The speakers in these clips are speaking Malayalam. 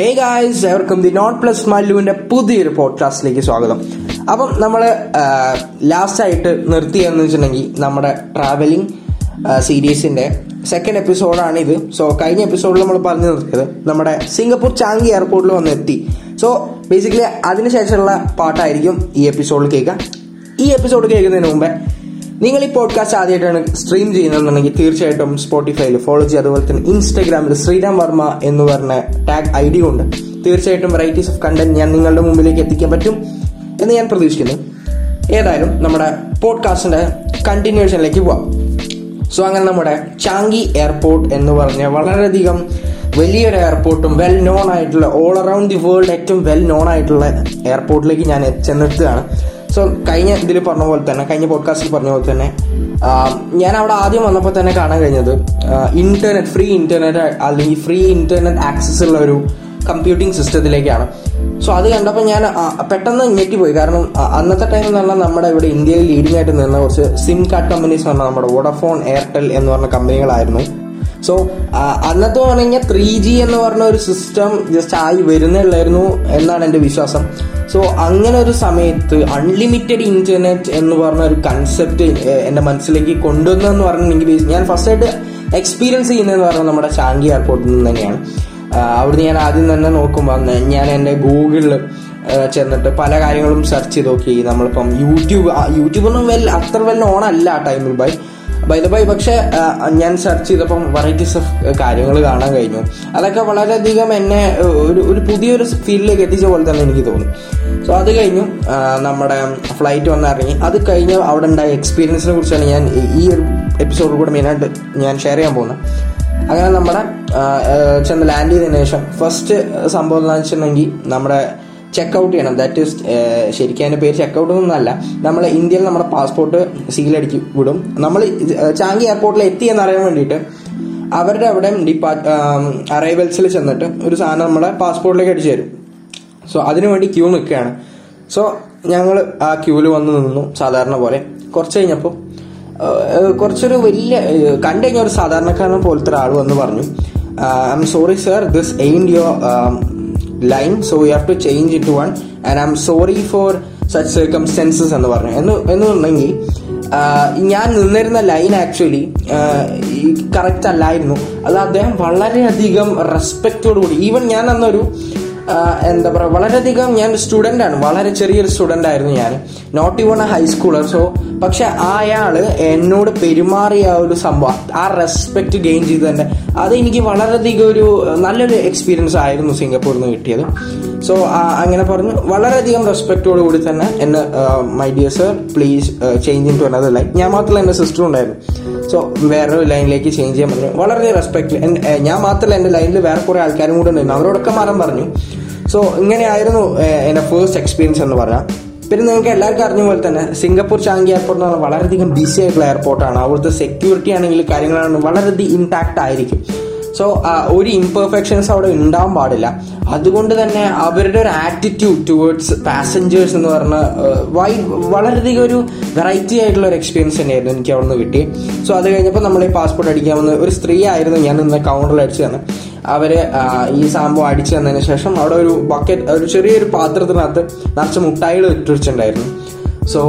ഹേ ഗായ്സ് എവർക്കും ദി നോട്ട് പ്ലസ് മല്ലുവിന്റെ പുതിയൊരു പോഡ്കാസ്റ്റിലേക്ക് സ്വാഗതം. അപ്പം നമ്മൾ ലാസ്റ്റ് ആയിട്ട് നിർത്തിയെന്ന് വെച്ചിട്ടുണ്ടെങ്കിൽ നമ്മുടെ ട്രാവലിംഗ് സീരീസിന്റെ സെക്കൻഡ് എപ്പിസോഡാണ് ഇത്. സോ കഴിഞ്ഞ എപ്പിസോഡിൽ നമ്മൾ പറഞ്ഞു നിർത്തിയത് നമ്മുടെ സിംഗപ്പൂർ ചാങ്കി എയർപോർട്ടിൽ വന്ന് എത്തി സോ ബേസിക്കലി അതിനുശേഷമുള്ള പാട്ടായിരിക്കും ഈ എപ്പിസോഡിൽ കേൾക്കുക. ഈ എപ്പിസോഡ് കേൾക്കുന്നതിന് മുമ്പേ നിങ്ങൾ ഈ പോഡ്കാസ്റ്റ് ആദ്യമായിട്ടാണ് സ്ട്രീം ചെയ്യുന്നതെന്നുണ്ടെങ്കിൽ തീർച്ചയായിട്ടും സ്പോട്ടിഫൈയിൽ ഫോളോ ചെയ്യുക. അതുപോലെ തന്നെ ഇൻസ്റ്റാഗ്രാമിൽ ശ്രീരാം വർമ്മ എന്ന് പറഞ്ഞ ടാഗ് ഐ ഡി കൊണ്ട് തീർച്ചയായിട്ടും വെറൈറ്റീസ് ഓഫ് കണ്ടന്റ് ഞാൻ നിങ്ങളുടെ മുമ്പിലേക്ക് എത്തിക്കാൻ പറ്റും എന്ന് ഞാൻ പ്രതീക്ഷിക്കുന്നു. ഏതായാലും നമ്മുടെ പോഡ്കാസ്റ്റിന്റെ കണ്ടിന്യൂഷനിലേക്ക് പോവാം. സോ അങ്ങനെ നമ്മുടെ ചാങ്കി എയർപോർട്ട് എന്ന് പറഞ്ഞ വളരെയധികം വലിയൊരു എയർപോർട്ടും വെൽ നോൺ ആയിട്ടുള്ള ഓൾ അറൌണ്ട് ദി വേൾഡ് ഏറ്റവും വെൽ നോൺ ആയിട്ടുള്ള എയർപോർട്ടിലേക്ക് ഞാൻ ചെന്നെത്തുകയാണ്. സോ കഴിഞ്ഞ ഇതിൽ പറഞ്ഞ പോലെ തന്നെ കഴിഞ്ഞ പോഡ്കാസ്റ്റിൽ പറഞ്ഞ പോലെ തന്നെ ഞാൻ അവിടെ ആദ്യം വന്നപ്പോൾ തന്നെ കാണാൻ കഴിഞ്ഞത് ഇന്റർനെറ്റ് ഫ്രീ ഇന്റർനെറ്റ് അല്ലെങ്കിൽ ഫ്രീ ഇന്റർനെറ്റ് ആക്സസ് ഉള്ള ഒരു കമ്പ്യൂട്ടിംഗ് സിസ്റ്റത്തിലേക്കാണ് സോ അത് കണ്ടപ്പോൾ ഞാൻ പെട്ടെന്ന് ഞെട്ടിപ്പോയി കാരണം അന്നത്തെ ടൈം എന്ന് പറഞ്ഞാൽ നമ്മുടെ ഇവിടെ ഇന്ത്യയിൽ ലീഡിംഗ് ആയിട്ട് നിന്ന കുറച്ച് സിം കാർഡ് കമ്പനീസ് പറഞ്ഞാൽ നമ്മുടെ വോഡഫോൺ എയർടെൽ എന്ന് പറഞ്ഞ കമ്പനികളായിരുന്നു സോ അന്നത്തെ പറഞ്ഞു കഴിഞ്ഞാൽ ത്രീ ജി എന്ന് പറഞ്ഞ ഒരു സിസ്റ്റം ജസ്റ്റ് ആയി വരുന്നുള്ളായിരുന്നു എന്നാണ് എന്റെ വിശ്വാസം. സോ അങ്ങനെ ഒരു സമയത്ത് അൺലിമിറ്റഡ് ഇന്റർനെറ്റ് എന്ന് പറഞ്ഞ ഒരു കൺസെപ്റ്റ് എന്റെ മനസ്സിലേക്ക് കൊണ്ടുവന്നെന്ന് പറഞ്ഞിട്ടുണ്ടെങ്കിൽ ഞാൻ ഫസ്റ്റ് ആയിട്ട് എക്സ്പീരിയൻസ് ചെയ്യുന്നതെന്ന് പറഞ്ഞാൽ നമ്മുടെ ചാങ്കി എയർപോർട്ടിൽ നിന്ന് തന്നെയാണ്. അവിടുന്ന് ഞാൻ ആദ്യം തന്നെ നോക്കുമ്പോൾ ഞാൻ എന്റെ ഗൂഗിളിൽ ചെന്നിട്ട് പല കാര്യങ്ങളും സെർച്ച് ചെയ്ത് നോക്കി. നമ്മളിപ്പം യൂട്യൂബ് യൂട്യൂബൊന്നും വെൽ അത്ര വെൽ ഓൺ അല്ല ആ ടൈമിൽ ബൈ ബൈ പക്ഷെ ഞാൻ സെർച്ച് ചെയ്തപ്പം വെറൈറ്റീസ് ഓഫ് കാര്യങ്ങൾ കാണാൻ കഴിഞ്ഞു. അതൊക്കെ വളരെയധികം എന്നെ ഒരു ഒരു പുതിയൊരു ഫീൽഡിലേക്ക് എത്തിച്ച പോലെ തന്നെ എനിക്ക് തോന്നി. സോ അത് കഴിഞ്ഞു നമ്മുടെ ഫ്ലൈറ്റ് വന്നിറങ്ങി. അത് കഴിഞ്ഞ് അവിടെ ഉണ്ടായ എക്സ്പീരിയൻസിനെ കുറിച്ചാണ് ഞാൻ ഈ- ഒരു എപ്പിസോഡിൽ കൂടെ മെയിനായിട്ട് ഞാൻ ഷെയർ ചെയ്യാൻ പോകുന്നത്. അങ്ങനെ നമ്മുടെ ചെന്ന് ലാൻഡ് ചെയ്തതിനു ശേഷം ഫസ്റ്റ് സംഭവം എന്താണെന്ന് വെച്ചിട്ടുണ്ടെങ്കിൽ നമ്മുടെ ചെക്ക് ഔട്ട് ചെയ്യണം ദാറ്റ് ഈസ് ശരിക്കും അതിന്റെ പേര് ചെക്ക് ഔട്ട് ഒന്നല്ല നമ്മൾ ഇന്ത്യയിൽ നമ്മുടെ പാസ്പോർട്ട് സീലടിക്ക് വിടും. നമ്മൾ ചാങ്കി എയർപോർട്ടിൽ എത്തി എന്നറിയാൻ വേണ്ടിയിട്ട് അവരുടെ അവിടെ ഡിപ്പാർട്ട് അറൈവൽസിൽ ചെന്നിട്ട് ഒരു സാധനം നമ്മുടെ പാസ്പോർട്ടിലേക്ക് അടിച്ചു തരും. സോ അതിനുവേണ്ടി ക്യൂ നിൽക്കുകയാണ്. സോ ഞങ്ങൾ ആ ക്യൂവിൽ വന്ന് നിന്നു സാധാരണ പോലെ. കുറച്ച് കഴിഞ്ഞപ്പോൾ കുറച്ചൊരു വലിയ കണ്ടു കഴിഞ്ഞ ഒരു സാധാരണക്കാരനെ പോലത്തെ ഒരാൾ വന്ന് പറഞ്ഞു. I'm sorry sir this ain't your line so you have to change it one and I'm sorry for such circumstances എന്ന് പറഞ്ഞു. എന്ന് എന്നുണ്ടെങ്കിൽ ഞാൻ നിന്നിരുന്ന ലൈൻ ആക്ച്വലി കറക്റ്റ് അല്ലായിരുന്നു. അത് അദ്ദേഹം വളരെയധികം റെസ്പെക്റ്റോട് കൂടി. ഈവൻ ഞാൻ അന്നൊരു എന്താ പറയുക വളരെയധികം ഞാൻ സ്റ്റുഡന്റ് ആണ്. വളരെ ചെറിയൊരു സ്റ്റുഡന്റ് ആയിരുന്നു ഞാൻ. Not even a high schooler so പക്ഷെ അയാൾ എന്നോട് പെരുമാറിയ ആ ഒരു സംഭവം ആ റെസ്പെക്ട് ഗെയിൻ ചെയ്ത് തന്നെ അത് എനിക്ക് വളരെയധികം ഒരു നല്ലൊരു എക്സ്പീരിയൻസ് ആയിരുന്നു സിംഗപ്പൂരിൽ നിന്ന് കിട്ടിയത്. സോ അങ്ങനെ പറഞ്ഞു. വളരെയധികം റെസ്പെക്റ്റോട് കൂടി തന്നെ എന്നെ my dear sir please change into another line ഞാൻ മാത്രമല്ല എന്റെ സിസ്റ്റർ ഉണ്ടായിരുന്നു. സോ വേറൊരു ലൈനിലേക്ക് ചേഞ്ച് ചെയ്യാൻ പറഞ്ഞു. വളരെ റെസ്പെക്ട് ഞാൻ മാത്രമല്ല എന്റെ ലൈനിൽ വേറെ കുറേ ആൾക്കാരും കൂടെ ഉണ്ടായിരുന്നു. അവരോടൊക്കെ മാറാൻ പറഞ്ഞു. സോ ഇങ്ങനെയായിരുന്നു എന്റെ ഫേസ്റ്റ് എക്സ്പീരിയൻസ് എന്ന് പറഞ്ഞാൽ പിന്നെ നിങ്ങൾക്ക് എല്ലാവർക്കും അറിഞ്ഞ പോലെ തന്നെ സിംഗപ്പൂർ ചാങ്കി എയർപോർട്ട് എന്ന് പറഞ്ഞാൽ വളരെയധികം ബിസി ആയിട്ടുള്ള എയർപോർട്ടാണ് അവിടുത്തെ സെക്യൂരിറ്റി ആണെങ്കിൽ കാര്യങ്ങളാണ് വളരെയധികം ഇമ്പാക്റ്റ് ആയിരിക്കും. സോ ഒരു ഇംപെർഫെക്ഷൻസ് അവിടെ ഉണ്ടാവാൻ പാടില്ല. അതുകൊണ്ട് തന്നെ അവരുടെ ഒരു ആറ്റിറ്റ്യൂഡ് ടുവേർഡ്സ് പാസഞ്ചേഴ്സ് എന്ന് പറഞ്ഞ വൈ വളരെയധികം ഒരു വെറൈറ്റി ആയിട്ടുള്ള ഒരു എക്സ്പീരിയൻസ് തന്നെയായിരുന്നു എനിക്ക് അവിടെ നിന്ന് കിട്ടി. സോ അത് കഴിഞ്ഞപ്പോൾ നമ്മൾ ഈ പാസ്പോർട്ട് അടിക്കാൻ വന്ന ഒരു സ്ത്രീ ആയിരുന്നു ഞാൻ ഇന്ന് കൗണ്ടറിൽ അടിച്ചു തന്നെ അവർ ഈ സംഭവം അടിച്ചു തന്നതിന് ശേഷം അവിടെ ഒരു ബക്കറ്റ് ഒരു ചെറിയൊരു പാത്രത്തിനകത്ത് നിറച്ച് മുട്ടായികൾ ഇട്ട് വെച്ചിട്ടുണ്ടായിരുന്നു സോ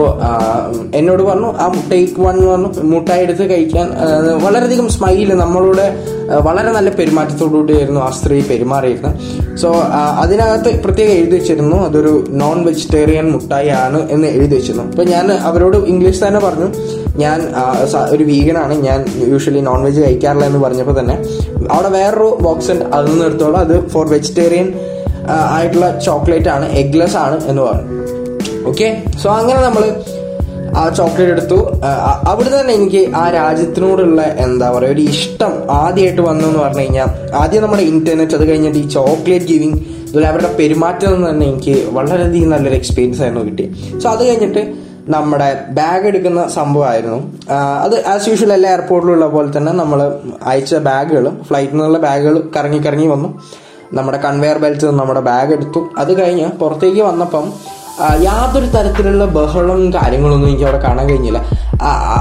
എന്നോട് പറഞ്ഞു ആ ടേക്ക് വൺ എന്ന് പറഞ്ഞു. മുട്ടായി എടുത്ത് കഴിക്കാൻ വളരെയധികം സ്മൈൽ നമ്മളോട് വളരെ നല്ല പെരുമാറ്റത്തോടുകൂടിയായിരുന്നു ആ സ്ത്രീ പെരുമാറിയിരുന്നത്. സോ അതിനകത്ത് പ്രത്യേകം എഴുതി വെച്ചിരുന്നു അതൊരു നോൺ വെജിറ്റേറിയൻ മുട്ടായി ആണ് എന്ന് എഴുതി വെച്ചിരുന്നു. അപ്പൊ ഞാൻ അവരോട് ഇംഗ്ലീഷ് തന്നെ പറഞ്ഞു ഞാൻ ഒരു വീഗനാണ് ഞാൻ യൂഷ്വലി നോൺ വെജ് കഴിക്കാറില്ല എന്ന് പറഞ്ഞപ്പോൾ തന്നെ അവിടെ വേറൊരു ബോക്സ് ഉണ്ട്. അതൊന്നും എടുത്തോളൂ. അത് ഫോർ വെജിറ്റേറിയൻ ആയിട്ടുള്ള ചോക്ലേറ്റ് ആണ്. എഗ്ലെസ് ആണ് എന്ന് പറഞ്ഞു. ഓക്കെ സോ അങ്ങനെ നമ്മൾ ആ ചോക്ലേറ്റ് എടുത്തു. അവിടെ തന്നെ എനിക്ക് ആ രാജ്യത്തിനോടുള്ള എന്താ പറയുക ഒരു ഇഷ്ടം ആദ്യമായിട്ട് വന്നു എന്ന് പറഞ്ഞു കഴിഞ്ഞാൽ ആദ്യം നമ്മുടെ ഇന്റർനെറ്റ് അത് കഴിഞ്ഞിട്ട് ഈ ചോക്ലേറ്റ് ഗിവിങ് അതുപോലെ അവരുടെ പെരുമാറ്റം എന്ന് തന്നെ എനിക്ക് വളരെയധികം നല്ലൊരു എക്സ്പീരിയൻസ് ആയിരുന്നു കിട്ടി സോ അത് കഴിഞ്ഞിട്ട് നമ്മുടെ ബാഗ് എടുക്കുന്ന സംഭവമായിരുന്നു. അത് ആസ് യൂഷ്വൽ എല്ലാ എയർപോർട്ടിലുള്ള പോലെ തന്നെ നമ്മൾ അയച്ച ബാഗുകൾ ഫ്ലൈറ്റിൽ നിന്നുള്ള ബാഗുകൾ കറങ്ങി കറങ്ങി വന്നു. നമ്മുടെ കൺവെയർ ബെൽറ്റ് നമ്മുടെ ബാഗ് എടുത്തു. അത് കഴിഞ്ഞ് പുറത്തേക്ക് വന്നപ്പം യാതൊരു തരത്തിലുള്ള ബഹളവും കാര്യങ്ങളൊന്നും എനിക്ക് അവിടെ കാണാൻ കഴിഞ്ഞില്ല.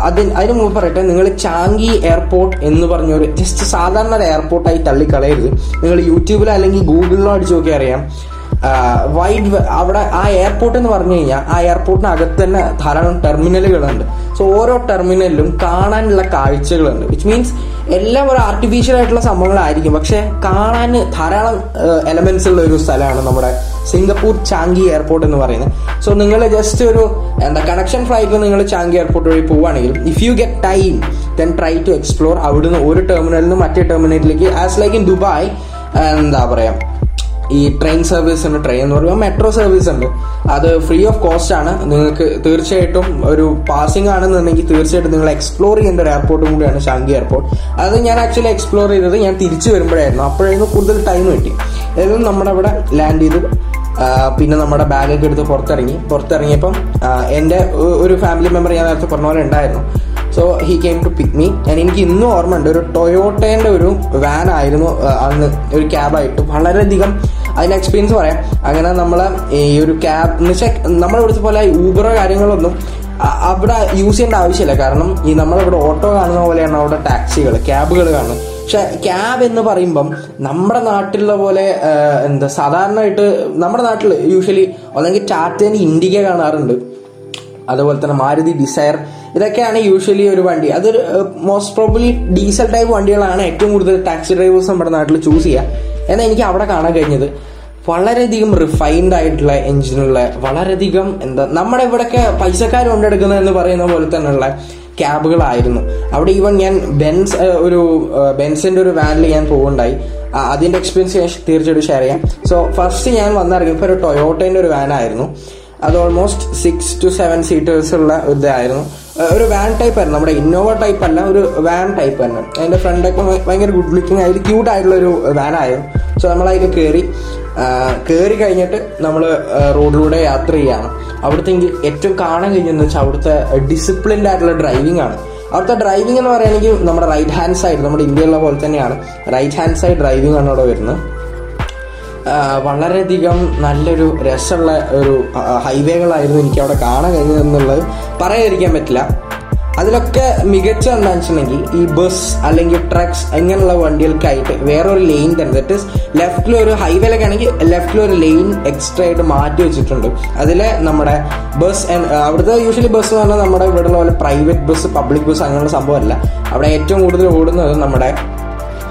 അതിന് അതിന് മുമ്പ് പറയട്ടെ നിങ്ങൾ ചാങ്കി എയർപോർട്ട് എന്ന് പറഞ്ഞൊരു ജസ്റ്റ് സാധാരണ ഒരു എയർപോർട്ടായി തള്ളിക്കളയരുത്. നിങ്ങൾ യൂട്യൂബിലോ അല്ലെങ്കിൽ ഗൂഗിളിലോ അടിച്ച് നോക്കിയാൽ അറിയാം. വൈഡ് അവിടെ ആ എയർപോർട്ട് എന്ന് പറഞ്ഞു കഴിഞ്ഞാൽ ആ എയർപോർട്ടിനകത്ത് തന്നെ ധാരാളം ടെർമിനലുകളുണ്ട് സോ ഓരോ ടെർമിനലിലും കാണാനുള്ള കാഴ്ചകളുണ്ട്. വിച്ച് മീൻസ് എല്ലാം ഒരു ആർട്ടിഫിഷ്യൽ ആയിട്ടുള്ള സംഭവങ്ങളായിരിക്കും. പക്ഷെ കാണാൻ ധാരാളം എലമെന്റ്സ് ഉള്ള ഒരു സ്ഥലമാണ് നമ്മുടെ സിംഗപ്പൂർ ചാങ്കി എയർപോർട്ട് എന്ന് പറയുന്നത്. സോ നിങ്ങൾ ജസ്റ്റ് ഒരു എന്താ കണക്ഷൻ ഫ്ലൈറ്റിൽ നിങ്ങൾ ചാങ്കി എയർപോർട്ട് വഴി പോവുകയാണെങ്കിൽ if you get time then try to explore അവിടുന്ന് ഒരു ടെർമിനലിൽ നിന്ന് മറ്റേ ടെർമിനലിലേക്ക് ആസ് ലൈക്ക് ഇൻ ദുബായ് എന്താ പറയാ ഈ ട്രെയിൻ സർവീസ് ഉണ്ട്. ട്രെയിൻ എന്ന് പറയുമ്പോൾ മെട്രോ സർവീസ് ഉണ്ട്. അത് ഫ്രീ ഓഫ് കോസ്റ്റ് ആണ്. നിങ്ങൾക്ക് തീർച്ചയായിട്ടും ഒരു പാസിംഗ് ആണെന്നുണ്ടെങ്കിൽ തീർച്ചയായിട്ടും നിങ്ങൾ എക്സ്പ്ലോർ ചെയ്യേണ്ട ഒരു എയർപോർട്ടും കൂടിയാണ് ഷാങ്കി എയർപോർട്ട് അത് ഞാൻ ആക്ച്വലി എക്സ്പ്ലോർ ചെയ്തത് ഞാൻ തിരിച്ചു വരുമ്പോഴായിരുന്നു. അപ്പോഴായിരുന്നു കൂടുതൽ ടൈം കിട്ടി. ഏതായാലും നമ്മുടെ അവിടെ ലാൻഡ് ചെയ്തു. പിന്നെ നമ്മുടെ ബാഗൊക്കെ എടുത്ത് പുറത്തിറങ്ങി. പുറത്തിറങ്ങിയപ്പം എന്റെ ഒരു ഫാമിലി മെമ്പർ ഞാൻ നേരത്തെ പറഞ്ഞ പോലെ ഉണ്ടായിരുന്നു. So he came to pick me ഞാൻ എനിക്ക് ഇന്നും ഓർമ്മയുണ്ട്. ഒരു ടൊയോട്ടേന്റെ ഒരു വാൻ ആയിരുന്നു അന്ന് ഒരു ക്യാബായിട്ട് വളരെയധികം അതിന് എക്സ്പീരിയൻസ് പറയാം. അങ്ങനെ നമ്മൾ ഈ ഒരു ക്യാബ് എന്ന് വെച്ചാൽ നമ്മളെ ഇവിടുത്തെ പോലെ ഊബറോ കാര്യങ്ങളൊന്നും അവിടെ യൂസ് ചെയ്യേണ്ട ആവശ്യമില്ല. കാരണം ഈ നമ്മളിവിടെ ഓട്ടോ കാണുന്ന പോലെയാണ് അവിടെ ടാക്സികൾ ക്യാബുകൾ കാണുന്നത്. പക്ഷെ ക്യാബ് എന്ന് പറയുമ്പം നമ്മുടെ നാട്ടിലുള്ള പോലെ എന്താ സാധാരണയായിട്ട് നമ്മുടെ നാട്ടിൽ യൂഷ്വലി അല്ലെങ്കിൽ ടാറ്റേന് ഇൻഡിക കാണാറുണ്ട്. അതുപോലെ തന്നെ മാരുതി ഡിസയർ ഇതൊക്കെയാണ് യൂഷ്വലി ഒരു വണ്ടി. അതൊരു മോസ്റ്റ് പ്രോബ്ലി ഡീസൽ ടൈപ്പ് വണ്ടികളാണ് ഏറ്റവും കൂടുതൽ ടാക്സി ഡ്രൈവേഴ്സ് നമ്മുടെ നാട്ടിൽ ചൂസ് ചെയ്യുക. എന്നാൽ എനിക്ക് അവിടെ കാണാൻ കഴിഞ്ഞത്. വളരെയധികം റിഫൈൻഡ് ആയിട്ടുള്ള എഞ്ചിനുള്ള വളരെയധികം എന്താ നമ്മുടെ ഇവിടെയൊക്കെ പൈസക്കാർ കൊണ്ടെടുക്കുന്നത് എന്ന് പറയുന്ന പോലെ തന്നെയുള്ള ക്യാബുകളായിരുന്നു. അവിടെ ഈവൻ ഞാൻ ബെൻസ് ഒരു ബെൻസിന്റെ ഒരു വാനിൽ ഞാൻ പോകുണ്ടായി അതിന്റെ എക്സ്പീരിയൻസ് ഞാൻ തീർച്ചയായിട്ടും ഷെയർ ചെയ്യാം. സോ ഫസ്റ്റ് ഞാൻ വന്നിറങ്ങിയപ്പോൾ ഒരു ടൊയോട്ടേന്റെ ഒരു വാനായിരുന്നു അത് almost six to seven seaters ഉള്ള ഇതായിരുന്നു. ഒരു വാൻ ടൈപ്പ് ആയിരുന്നു. നമ്മുടെ ഇന്നോവ ടൈപ്പ് അല്ല ഒരു വാൻ ടൈപ്പ് തന്നെ. അതിന്റെ ഫ്രണ്ടൊക്കെ ഭയങ്കര ഗുഡ് ലുക്കിംഗ് ആയിട്ട് ക്യൂട്ട് വാൻ ആയിരുന്നു. സോ നമ്മൾ അതിൽ കയറി കയറി കഴിഞ്ഞിട്ട് നമ്മൾ റോഡിലൂടെ യാത്ര ചെയ്യാണ്. അവിടുത്തെ ഏറ്റവും കാണാൻ കഴിഞ്ഞതെന്ന് വെച്ചാൽ അവിടുത്തെ ഡിസിപ്ലിൻഡ് ആയിട്ടുള്ള ഡ്രൈവിംഗ് ആണ്. അവിടുത്തെ ഡ്രൈവിംഗ് എന്ന് പറയുകയാണെങ്കിൽ നമ്മുടെ റൈറ്റ് ഹാൻഡ് സൈഡ് നമ്മുടെ ഇന്ത്യയിലുള്ള പോലെ തന്നെയാണ്. റൈറ്റ് ഹാൻഡ് സൈഡ് ഡ്രൈവിംഗ് ആണ് അവിടെ വരുന്നത്. വളരെയധികം നല്ലൊരു രസമുള്ള ഒരു ഹൈവേകളായിരുന്നു എനിക്ക് അവിടെ കാണാൻ കഴിഞ്ഞതെന്നുള്ളത് പറയാതിരിക്കാൻ പറ്റില്ല. അതിലൊക്കെ മികച്ച എന്താണെന്ന് വെച്ചിട്ടുണ്ടെങ്കിൽ ഈ ബസ് അല്ലെങ്കിൽ ട്രക്സ് ഇങ്ങനെയുള്ള വണ്ടികൾക്കായിട്ട് വേറൊരു ലെയിൻ തന്നെ. ദറ്റ് ഇസ് ലെഫ്റ്റിൽ ഒരു ഹൈവേയിലൊക്കെ ആണെങ്കിൽ ലെഫ്റ്റിൽ ഒരു ലെയിൻ എക്സ്ട്രാ ആയിട്ട് മാറ്റി വെച്ചിട്ടുണ്ട്. അതിൽ നമ്മുടെ ബസ് അവിടുത്തെ യൂഷ്വലി ബസ് എന്ന് പറഞ്ഞാൽ നമ്മുടെ ഇവിടെയുള്ള പോലെ പ്രൈവറ്റ് ബസ് പബ്ലിക് ബസ് അങ്ങനെയുള്ള സംഭവമല്ല. അവിടെ ഏറ്റവും കൂടുതൽ ഓടുന്നത് നമ്മുടെ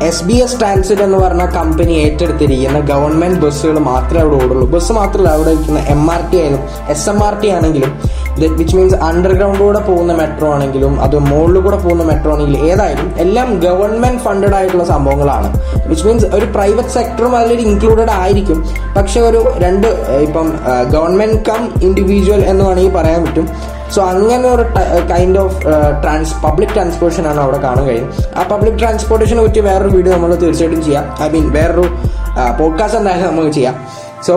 എസ് ബി എസ് ട്രാൻസിറ്റ് എന്ന് പറഞ്ഞ കമ്പനി ഏറ്റെടുത്തിരിക്കുന്ന ഗവൺമെന്റ് ബസ്സുകൾ മാത്രമേ അവിടെ ഓടുള്ളൂ. ബസ് മാത്രമല്ല അവിടെ ഇരിക്കുന്ന എം ആർ ടി ആയാലും എസ് എം ആർ ടി ആണെങ്കിലും വിച്ച് മീൻസ് അണ്ടർഗ്രൗണ്ടിലൂടെ പോകുന്ന മെട്രോ ആണെങ്കിലും അത് മുകളിൽ കൂടെ പോകുന്ന മെട്രോ ആണെങ്കിലും ഏതായാലും എല്ലാം ഗവൺമെന്റ് ഫണ്ടഡ് ആയിട്ടുള്ള സംഭവങ്ങളാണ്. വിച്ച് മീൻസ് ഒരു പ്രൈവറ്റ് സെക്ടറും അതിൽ ഇൻക്ലൂഡഡ് ആയിരിക്കും. പക്ഷെ ഒരു രണ്ട് ഇപ്പം ഗവൺമെന്റ് കം ഇൻഡിവിജ്വൽ എന്ന് വേണമെങ്കിൽ പറയാൻ പറ്റും. സോ അങ്ങനെ ഒരു kind of trans public transportation ആണ് അവിടെ കാണാൻ കഴിയും. ആ പബ്ലിക് ട്രാൻസ്പോർട്ടേഷനെ പറ്റി വേറൊരു വീഡിയോ നമ്മൾ തീർച്ചയായിട്ടും ചെയ്യാം. ഐ മീൻ വേറൊരു പോഡ്കാസ്റ്റ് എന്തായാലും നമുക്ക് ചെയ്യാം. സോ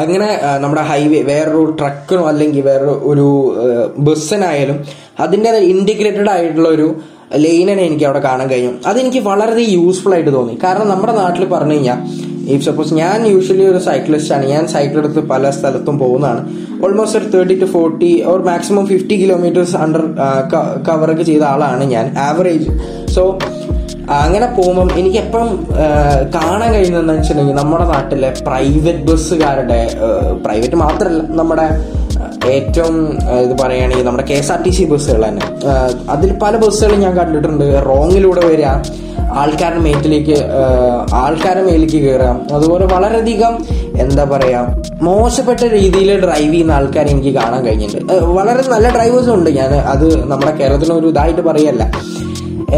അങ്ങനെ നമ്മുടെ ഹൈവേ വേറൊരു ട്രക്കിനോ അല്ലെങ്കിൽ വേറൊരു ഒരു ബസ്സിനായാലും അതിന്റെ ഇന്റിഗ്രേറ്റഡ് ആയിട്ടുള്ള ഒരു ലൈനിനെ എനിക്ക് അവിടെ കാണാൻ കഴിഞ്ഞു അതെനിക്ക് വളരെ യൂസ്ഫുൾ ആയിട്ട് തോന്നി. കാരണം നമ്മുടെ നാട്ടിൽ പറഞ്ഞു കഴിഞ്ഞാൽ ഇഫ് സപ്പോസ് ഞാൻ യൂഷ്വലി ഒരു സൈക്ലിസ്റ്റ് ഞാൻ സൈക്കിൾ എടുത്ത് പല സ്ഥലത്തും പോകുന്നതാണ്. ഓൾമോസ്റ്റ് ഒരു thirty to forty or maximum fifty kilometres under കവറൊക്കെ ചെയ്ത ആളാണ് ഞാൻ ആവറേജ് സോ അങ്ങനെ പോകുമ്പം എനിക്ക് എപ്പോഴും കാണാൻ കഴിയുന്നതെന്ന് വെച്ചിട്ടുണ്ടെങ്കിൽ നമ്മുടെ നാട്ടിലെ പ്രൈവറ്റ് ബസ്സുകാരുടെ പ്രൈവറ്റ് മാത്രമല്ല നമ്മുടെ ഏറ്റവും ആ, ഇത് പറയുകയാണെങ്കിൽ നമ്മുടെ K S R T C ബസ്സുകൾ തന്നെ. അതിൽ പല ബസ്സുകളും ഞാൻ കണ്ടിട്ടുണ്ട്. റോങ്ങിലൂടെ വരിക. ആൾക്കാരുടെ മേറ്റിലേക്ക് ആൾക്കാരുടെ മേലേക്ക് കയറാം അതുപോലെ വളരെയധികം എന്താ പറയാ മോശപ്പെട്ട രീതിയിൽ ഡ്രൈവ് ചെയ്യുന്ന ആൾക്കാർ എനിക്ക് കാണാൻ കഴിഞ്ഞിട്ടുണ്ട്. വളരെ നല്ല ഡ്രൈവേഴ്സും ഉണ്ട്. ഞാൻ അത് നമ്മുടെ കേരളത്തിന് ഒരു ഇതായിട്ട് പറയല്ല.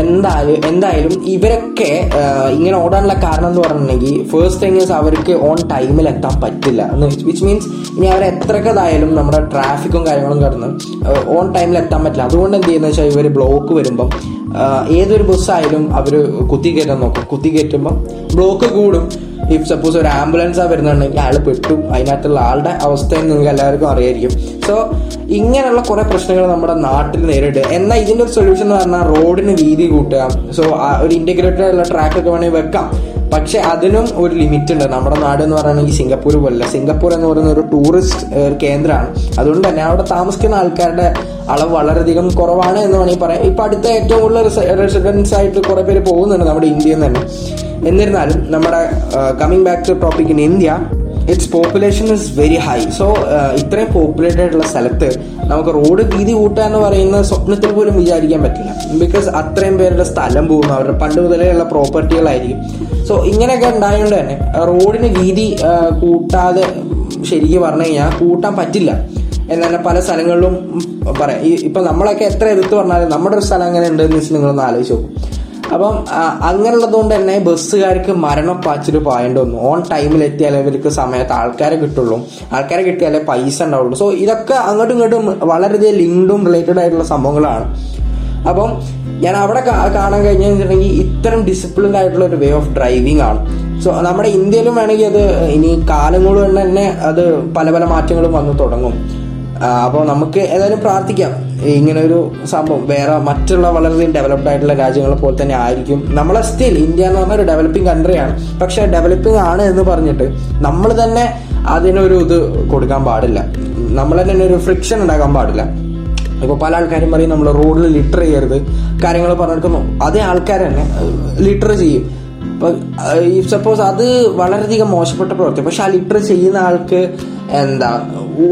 എന്തായാലും എന്തായാലും ഇവരൊക്കെ ഇങ്ങനെ ഓടാനുള്ള കാരണം എന്ന് പറഞ്ഞിട്ടുണ്ടെങ്കിൽ ഫേസ്റ്റ് തിങ് ഇസ് അവർക്ക് ഓൺ ടൈമിൽ എത്താൻ പറ്റില്ല. വിച്ച് മീൻസ് ഇനി അവർ എത്രക്കതായാലും നമ്മുടെ ട്രാഫിക്കും കാര്യങ്ങളും കടന്ന് ഓൺ ടൈമിൽ എത്താൻ പറ്റില്ല. അതുകൊണ്ട് എന്ത് ചെയ്യുന്നത് വെച്ചാൽ ഇവർ ബ്ലോക്ക് വരുമ്പം ഏതൊരു ബസ്സായാലും അവർ കുത്തി കയറ്റാൻ നോക്കും. കുത്തി കയറ്റുമ്പം ബ്ലോക്ക് കൂടും. ഇഫ് സപ്പോസ് ഒരു ആംബുലൻസാണ് വരുന്നുണ്ടെങ്കിൽ അയാൾ പെട്ടു. അതിനകത്തുള്ള ആളുടെ അവസ്ഥയും നിങ്ങൾക്ക് എല്ലാവർക്കും അറിയായിരിക്കും. സോ ഇങ്ങനെയുള്ള കുറേ പ്രശ്നങ്ങൾ നമ്മുടെ നാട്ടിൽ നേരിട്ട് എന്നാൽ ഇതിന്റെ ഒരു സൊല്യൂഷൻ എന്ന് പറഞ്ഞാൽ റോഡിന് വീതി കൂട്ടുക. സോ ഒരു ഇന്റഗ്രേറ്റഡ് ആയിട്ടുള്ള ട്രാക്ക് ഒക്കെ വേണമെങ്കിൽ വെക്കാം. പക്ഷെ അതിനും ഒരു ലിമിറ്റ് ഉണ്ട് നമ്മുടെ നാട് എന്ന് പറയുകയാണെങ്കിൽ സിംഗപ്പൂർ പോലല്ല സിംഗപ്പൂർ എന്ന് പറയുന്ന ഒരു ടൂറിസ്റ്റ് കേന്ദ്രമാണ്. അതുകൊണ്ട് തന്നെ അവിടെ താമസിക്കുന്ന ആൾക്കാരുടെ അളവ് വളരെയധികം കുറവാണ് എന്ന് വേണമെങ്കിൽ പറയാം. ഇപ്പൊ അടുത്ത ഏറ്റവും കൂടുതൽ റെസിഡൻസ് ആയിട്ട് കുറെ പേര് പോകുന്നുണ്ട് നമ്മുടെ ഇന്ത്യയിൽ നിന്ന് തന്നെ. എന്നിരുന്നാലും നമ്മുടെ coming back to topic in India it's population is very high so ഇത്രയും പോപ്പുലേറ്റഡ് ആയിട്ടുള്ള സ്ഥലത്ത് നമുക്ക് റോഡ് വീതി കൂട്ടുക എന്ന് പറയുന്ന സ്വപ്നത്തിൽ പോലും വിചാരിക്കാൻ പറ്റില്ല. ബിക്കോസ് അത്രയും പേരുടെ സ്ഥലം പോകുന്നു അവരുടെ പണ്ട് മുതലേ ഉള്ള പ്രോപ്പർട്ടികളായിരിക്കും. സോ ഇങ്ങനെയൊക്കെ ഉണ്ടായതുകൊണ്ട് തന്നെ റോഡിന് വീതി കൂട്ടാതെ ശരിക്കും പറഞ്ഞു കഴിഞ്ഞാൽ കൂട്ടാൻ പറ്റില്ല. എന്ന് തന്നെ പല സ്ഥലങ്ങളിലും പറയാം. ഈ ഇപ്പൊ നമ്മളൊക്കെ എത്ര എടുത്തു പറഞ്ഞാലും നമ്മുടെ ഒരു സ്ഥലം അങ്ങനെ ഉണ്ടെന്ന് വെച്ച് നിങ്ങളൊന്ന് ആലോചിച്ച് നോക്കും. അപ്പം അങ്ങനെയുള്ളതുകൊണ്ട് തന്നെ ബസ്സുകാർക്ക് മരണപ്പാച്ചിൽ പായേണ്ടി വന്നു. ഓൺ ടൈമിൽ എത്തിയാലേ ഇവർക്ക് സമയത്ത് ആൾക്കാരെ കിട്ടുള്ളൂ. ആൾക്കാരെ കിട്ടിയാലേ പൈസ ഉണ്ടാവുള്ളൂ. സോ ഇതൊക്കെ അങ്ങോട്ടും ഇങ്ങോട്ടും വളരെയധികം ലിങ്ക്ഡും റിലേറ്റഡ് ആയിട്ടുള്ള സംഭവങ്ങളാണ്. അപ്പം ഞാൻ അവിടെ കാണാൻ കഴിഞ്ഞിട്ടുണ്ടെങ്കിൽ ഇത്തരം ഡിസിപ്ലിൻഡ് ആയിട്ടുള്ള ഒരു വേ ഓഫ് ഡ്രൈവിംഗ് ആണ്. സോ നമ്മുടെ ഇന്ത്യയിലും വേണമെങ്കിൽ അത് ഇനി കാലങ്ങൾ കൊണ്ട് തന്നെ അത് പല പല മാറ്റങ്ങളും വന്നു തുടങ്ങും. അപ്പോൾ നമുക്ക് ഏതായാലും പ്രാർത്ഥിക്കാം. ഇങ്ങനെ ഒരു സംഭവം. വേറെ മറ്റുള്ള വളരെയധികം ഡെവലപ്ഡ് ആയിട്ടുള്ള രാജ്യങ്ങളെ പോലെ തന്നെ ആയിരിക്കും. നമ്മളെ സ്റ്റിൽ ഇന്ത്യ എന്ന് പറഞ്ഞ ഒരു ഡെവലപ്പിംഗ് കൺട്രിയാണ് പക്ഷെ ഡെവലപ്പിംഗ് ആണ് എന്ന് പറഞ്ഞിട്ട് നമ്മൾ തന്നെ അതിനൊരു ഇത് കൊടുക്കാൻ പാടില്ല. നമ്മൾ തന്നെ ഒരു ഫ്രിക്ഷൻ ഉണ്ടാക്കാൻ പാടില്ല. ഇപ്പോൾ പല ആൾക്കാരും പറയും നമ്മൾ റോഡിൽ ലിറ്റർ ചെയ്യരുത്. കാര്യങ്ങൾ പറഞ്ഞെടുക്കുന്നു അതേ ആൾക്കാർ തന്നെ ലിറ്റർ ചെയ്യും. അപ്പൊ സപ്പോസ് അത് വളരെയധികം മോശപ്പെട്ട പ്രവൃത്തി. പക്ഷെ ആ ലിറ്റർ ചെയ്യുന്ന ആൾക്ക് എന്താ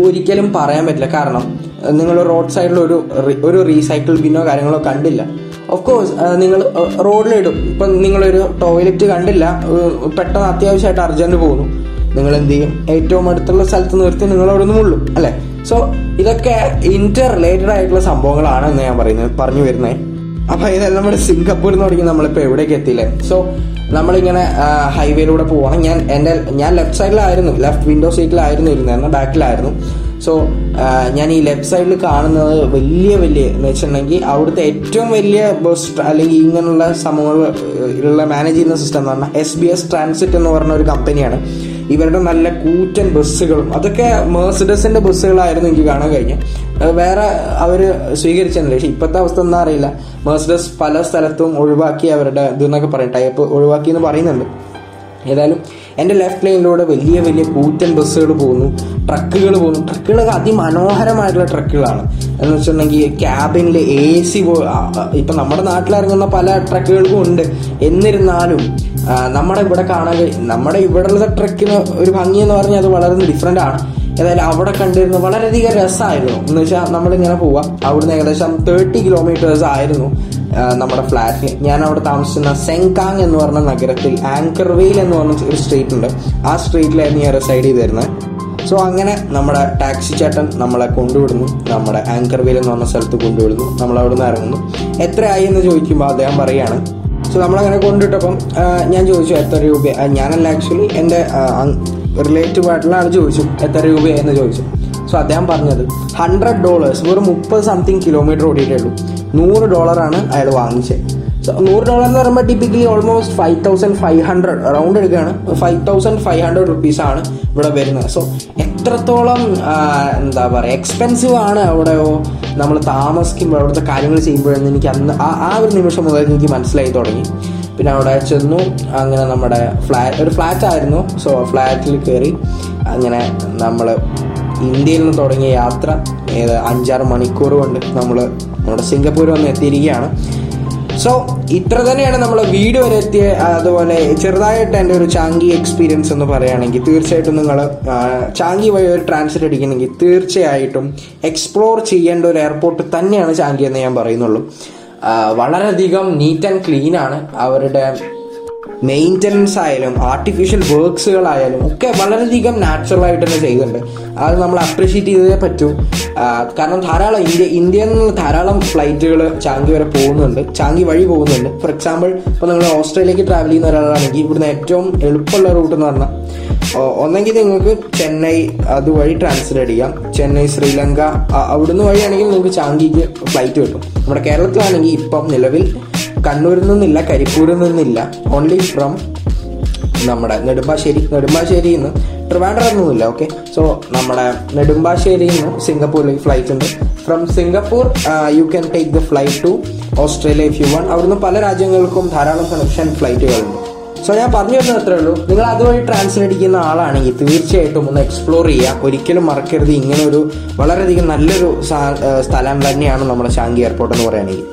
ഒരിക്കലും പറയാൻ പറ്റില്ല. കാരണം നിങ്ങൾ റോഡ് സൈഡിൽ ഒരു ഒരു റീസൈക്കിൾ ബിന്നോ കാര്യങ്ങളോ കണ്ടില്ല. ഓഫ് കോഴ്സ് നിങ്ങൾ റോഡിലിടും. ഇപ്പം നിങ്ങളൊരു ടോയ്ലറ്റ് കണ്ടില്ല പെട്ടെന്ന് അത്യാവശ്യമായിട്ട് അർജന്റ് പോകുന്നു. നിങ്ങൾ എന്ത് ചെയ്യും? ഏറ്റവും അടുത്തുള്ള സ്ഥലത്ത് നിർത്തി നിങ്ങൾ അവിടെ നിന്ന് മുള്ളും അല്ലേ? സോ ഇതൊക്കെ ഇന്റർ റിലേറ്റഡ് ആയിട്ടുള്ള സംഭവങ്ങളാണ് എന്ന് ഞാൻ പറയുന്നത്. പറഞ്ഞു വരുന്നത് അപ്പൊ ഇതെല്ലാം നമ്മുടെ സിംഗപ്പൂർ എന്ന് തുടങ്ങി നമ്മളിപ്പോ എവിടേക്ക് എത്തിയില്ലേ? സോ നമ്മളിങ്ങനെ ഹൈവേയിലൂടെ പോവാണ്. ഞാൻ എന്റെ ഞാൻ ലെഫ്റ്റ് സൈഡിലായിരുന്നു ലെഫ്റ്റ് വിൻഡോ സീറ്റിലായിരുന്നു ഇരുന്നത് ബാക്കിലായിരുന്നു സോ ഞാൻ ഈ ലെഫ്റ്റ് സൈഡിൽ കാണുന്നത് വലിയ വലിയ എന്ന് വെച്ചിട്ടുണ്ടെങ്കിൽ അവിടുത്തെ ഏറ്റവും വലിയ ബസ് അല്ലെങ്കിൽ ഇങ്ങനെയുള്ള സമൂഹങ്ങളിലുള്ള മാനേജ് ചെയ്യുന്ന സിസ്റ്റം എന്ന് പറഞ്ഞാൽ എസ് ബി എസ് ട്രാൻസിറ്റ് എന്ന് പറഞ്ഞ ഒരു കമ്പനിയാണ് ഇവരുടെ നല്ല കൂറ്റൻ ബസ്സുകളും അതൊക്കെ മേഴ്സിഡസിന്റെ ബസ്സുകളായിരുന്നു എനിക്ക് കാണാൻ കഴിഞ്ഞത് വേറെ അവർ സ്വീകരിച്ചെന്നില്ല പക്ഷെ ഇപ്പോഴത്തെ അവസ്ഥ എന്താ അറിയില്ല. മേഴ്സിഡസ് പല സ്ഥലത്തും ഒഴിവാക്കി അവരുടെ ഇതെന്നൊക്കെ പറയും ടൈപ്പ് ഒഴിവാക്കി എന്ന് പറയുന്നുണ്ട്. ഏതായാലും എന്റെ ലെഫ്റ്റ് ലൈനിലൂടെ വലിയ വലിയ കൂറ്റൻ ബസ്സുകൾ പോകുന്നു. ട്രക്കുകൾ പോകുന്നു. ട്രക്കുകളൊക്കെ അതിമനോഹരമായിട്ടുള്ള ട്രക്കുകളാണ് എന്ന് വെച്ചിട്ടുണ്ടെങ്കിൽ ക്യാബിനിൽ എ സി പോ ഇപ്പം നമ്മുടെ നാട്ടിലിറങ്ങുന്ന പല ട്രക്കുകൾക്കും ഉണ്ട്. എന്നിരുന്നാലും നമ്മുടെ ഇവിടെ കാണാൻ നമ്മുടെ ഇവിടെയുള്ള ട്രക്കിന് ഒരു ഭംഗി എന്ന് പറഞ്ഞാൽ അത് വളരെ ഡിഫറെന്റ് ആണ്. ഏതായാലും അവിടെ കണ്ടിരുന്ന വളരെയധികം രസമായിരുന്നു എന്ന് വെച്ചാൽ നമ്മളിങ്ങനെ പോവാം. അവിടുന്ന് ഏകദേശം തേർട്ടി കിലോമീറ്റേഴ്സ് ആയിരുന്നു. നമ്മുടെ ഫ്ലാറ്റിൽ ഞാൻ അവിടെ താമസിക്കുന്ന സെങ്കാങ് എന്ന് പറഞ്ഞ നഗരത്തിൽ ആങ്കർവെയിൽ എന്ന് പറഞ്ഞ ഒരു സ്ട്രീറ്റ് ഉണ്ട്. ആ സ്ട്രീറ്റിലായിരുന്നു ഞാൻ റെസൈഡ് ചെയ്തിരുന്നത് സോ അങ്ങനെ നമ്മുടെ ടാക്സി ചേട്ടൻ നമ്മളെ കൊണ്ടുവിടുന്നു. നമ്മുടെ ആങ്കർവെയിൽ എന്ന് പറഞ്ഞ സ്ഥലത്ത് കൊണ്ടുവിടുന്നു. നമ്മൾ അവിടെ നിന്ന് ഇറങ്ങുന്നു. എത്രയായി എന്ന് ചോദിക്കുമ്പോൾ അദ്ദേഹം പറയാണ്. സോ നമ്മളങ്ങനെ കൊണ്ടുവിട്ടപ്പം ഞാൻ ചോദിച്ചു എത്ര രൂപ ഞാനല്ല ആക്ച്വലി എന്റെ റിലേറ്റീവ് ആയിട്ടുള്ള ആൾ ചോദിച്ചു എത്ര രൂപയെന്ന് ചോദിച്ചു. സോ അദ്ദേഹം പറഞ്ഞത് ഹൺഡ്രഡ് ഡോളേഴ്സ് വെറും മുപ്പത് സംതിങ് കിലോമീറ്റർ ഓടിയിട്ടേ ഉള്ളൂ. നൂറ് ഡോളറാണ് അയാൾ വാങ്ങിച്ചത് സോ നൂറ് ഡോളർ എന്ന് പറയുമ്പോൾ typically almost five thousand five hundred round എടുക്കുകയാണ്. Five thousand five hundred rupees ആണ് ഇവിടെ വരുന്നത്. സോ എത്രത്തോളം എന്താ പറയുക എക്സ്പെൻസീവ് ആണ് അവിടെ നമ്മൾ താമസിക്കുമ്പോൾ അവിടുത്തെ കാര്യങ്ങൾ ചെയ്യുമ്പോഴെന്ന് എനിക്ക് അന്ന് ആ ആ ഒരു നിമിഷം മുതൽ എനിക്ക് മനസ്സിലായി തുടങ്ങി. പിന്നെ അവിടെ ചെന്നു അങ്ങനെ നമ്മുടെ ഫ്ലാറ്റ് ഒരു ഫ്ലാറ്റ് ആയിരുന്നു. സോ ഫ്ലാറ്റിൽ കയറി അങ്ങനെ നമ്മൾ ഇന്ത്യയിൽ നിന്ന് തുടങ്ങിയ യാത്ര ഏത് അഞ്ചാറ് മണിക്കൂർ കൊണ്ട് നമ്മൾ നമ്മുടെ സിംഗപ്പൂർ വന്ന് എത്തിയിരിക്കുകയാണ്. സോ ഇത്ര തന്നെയാണ് നമ്മൾ വീട് വരെ എത്തിയ അതുപോലെ ചെറുതായിട്ട് എന്റെ ഒരു ചാങ്കി എക്സ്പീരിയൻസ് എന്ന് പറയുകയാണെങ്കിൽ തീർച്ചയായിട്ടും നിങ്ങൾ ചാങ്കി വഴി ഒരു ട്രാൻസിറ്റ് അടിക്കണമെങ്കിൽ തീർച്ചയായിട്ടും എക്സ്പ്ലോർ ചെയ്യേണ്ട ഒരു എയർപോർട്ട് തന്നെയാണ് ചാങ്കി എന്ന് ഞാൻ പറയുന്നുള്ളൂ. വളരെയധികം നീറ്റ് ആൻഡ് ക്ലീൻ ആണ്. അവരുടെ മെയിന്റനൻസ് ആയാലും ആർട്ടിഫിഷ്യൽ വർക്ക്സുകളായാലും ഒക്കെ വളരെയധികം നാച്ചുറൽ ആയിട്ട് തന്നെ ചെയ്യുന്നുണ്ട്. അത് നമ്മൾ അപ്രീഷിയേറ്റ് ചെയ്തേ പറ്റൂ. കാരണം ധാരാളം ഇന്ത്യ ഇന്ത്യയിൽ നിന്ന് ധാരാളം ഫ്ലൈറ്റുകൾ ചാങ്കി വരെ പോകുന്നുണ്ട്. ചാങ്കി വഴി പോകുന്നുണ്ട്. ഫോർ എക്സാമ്പിൾ ഇപ്പോൾ നിങ്ങൾ ഓസ്ട്രേലിയക്ക് ട്രാവൽ ചെയ്യുന്ന ഒരാളാണെങ്കിൽ ഇവിടുന്ന് ഏറ്റവും എളുപ്പമുള്ള റൂട്ട് എന്ന് പറഞ്ഞാൽ ഒന്നെങ്കിൽ നിങ്ങൾക്ക് ചെന്നൈ അതുവഴി ട്രാൻസ്ഫർ അടിക്കാം ചെന്നൈ ശ്രീലങ്ക അവിടുന്ന് വഴിയാണെങ്കിൽ നിങ്ങൾക്ക് ചാങ്കിക്ക് ഫ്ലൈറ്റ് കിട്ടും. നമ്മുടെ കേരളത്തിലാണെങ്കിൽ ഇപ്പം നിലവിൽ കണ്ണൂരിൽ നിന്നില്ല കരിപ്പൂരിൽ നിന്നില്ല. ഓൺലി ഫ്രം നമ്മുടെ നെടുമ്പാശ്ശേരി നെടുമ്പാശ്ശേരിയിൽ നിന്ന് ട്രിവാൻഡ്രം ഒന്നുമില്ല ഓക്കെ സോ നമ്മുടെ നെടുമ്പാശ്ശേരിയിൽ നിന്ന് സിംഗപ്പൂരിലേക്ക് ഫ്ലൈറ്റ് ഉണ്ട്. From Singapore you can take the flight to Australia if you want അവിടുന്ന് പല രാജ്യങ്ങൾക്കും ധാരാളം കണക്ഷൻ ഫ്ലൈറ്റുകളുണ്ട് സോ ഞാൻ പറഞ്ഞു വരുന്നത് അത്രേ ഉള്ളൂ. നിങ്ങൾ അതുവഴി ട്രാൻസ്ലേറ്റ് ചെയ്യുന്ന ആളാണെങ്കിൽ തീർച്ചയായിട്ടും ഒന്ന് എക്സ്പ്ലോർ ചെയ്യുക. ഒരിക്കലും മറക്കരുത്. ഇങ്ങനെ ഒരു വളരെയധികം നല്ലൊരു സ്ഥലം തന്നെയാണ് നമ്മുടെ ശാങ്കി എയർപോർട്ട് എന്ന് പറയുകയാണെങ്കിൽ.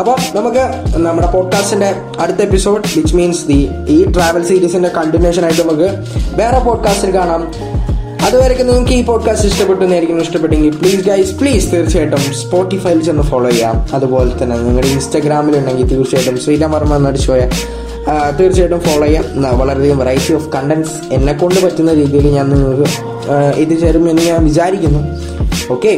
അപ്പോൾ നമുക്ക് നമ്മുടെ പോഡ്കാസ്റ്റിന്റെ അടുത്ത എപ്പിസോഡ് വിച്ച് മീൻസ് ദി ഈ ട്രാവൽ സീരീസിന്റെ കണ്ടിന്യൂഷൻ ആയിട്ട് നമുക്ക് വേറെ പോഡ്കാസ്റ്റിൽ കാണാം. അതുവരെയ്ക്ക് നിങ്ങൾക്ക് ഈ പോഡ്കാസ്റ്റ് ഇഷ്ടപ്പെട്ടു എന്നായിരിക്കും ഇഷ്ടപ്പെട്ടെങ്കിൽ പ്ലീസ് ഗൈസ് പ്ലീസ് തീർച്ചയായിട്ടും സ്പോട്ടിഫൈയിൽ ചെന്ന് ഫോളോ ചെയ്യാം. അതുപോലെ തന്നെ നിങ്ങളുടെ ഇൻസ്റ്റാഗ്രാമിലുണ്ടെങ്കിൽ തീർച്ചയായിട്ടും ശ്രീരാം വർമ്മ എന്നടിച്ചു പോയ തീർച്ചയായിട്ടും ഫോളോ ചെയ്യാം. വളരെയധികം വെറൈറ്റി ഓഫ് കണ്ടന്റ്സ് എന്നെ കൊണ്ട് പറ്റുന്ന രീതിയിൽ ഞാൻ നിങ്ങൾക്ക് എത്തിച്ചേരും എന്ന് ഞാൻ വിചാരിക്കുന്നു. ഓക്കെ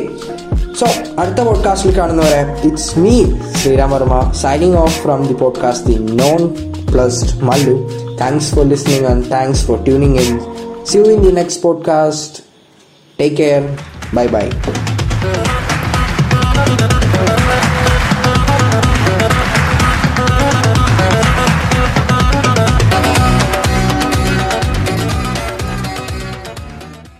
സോ അടുത്ത പോഡ്കാസ്റ്റിൽ കാണുന്നവരെ it's me Sreeram Varma signing off from the podcast the nonplussed Mallu thanks for listening and thanks for tuning in see you in the next podcast take care bye bye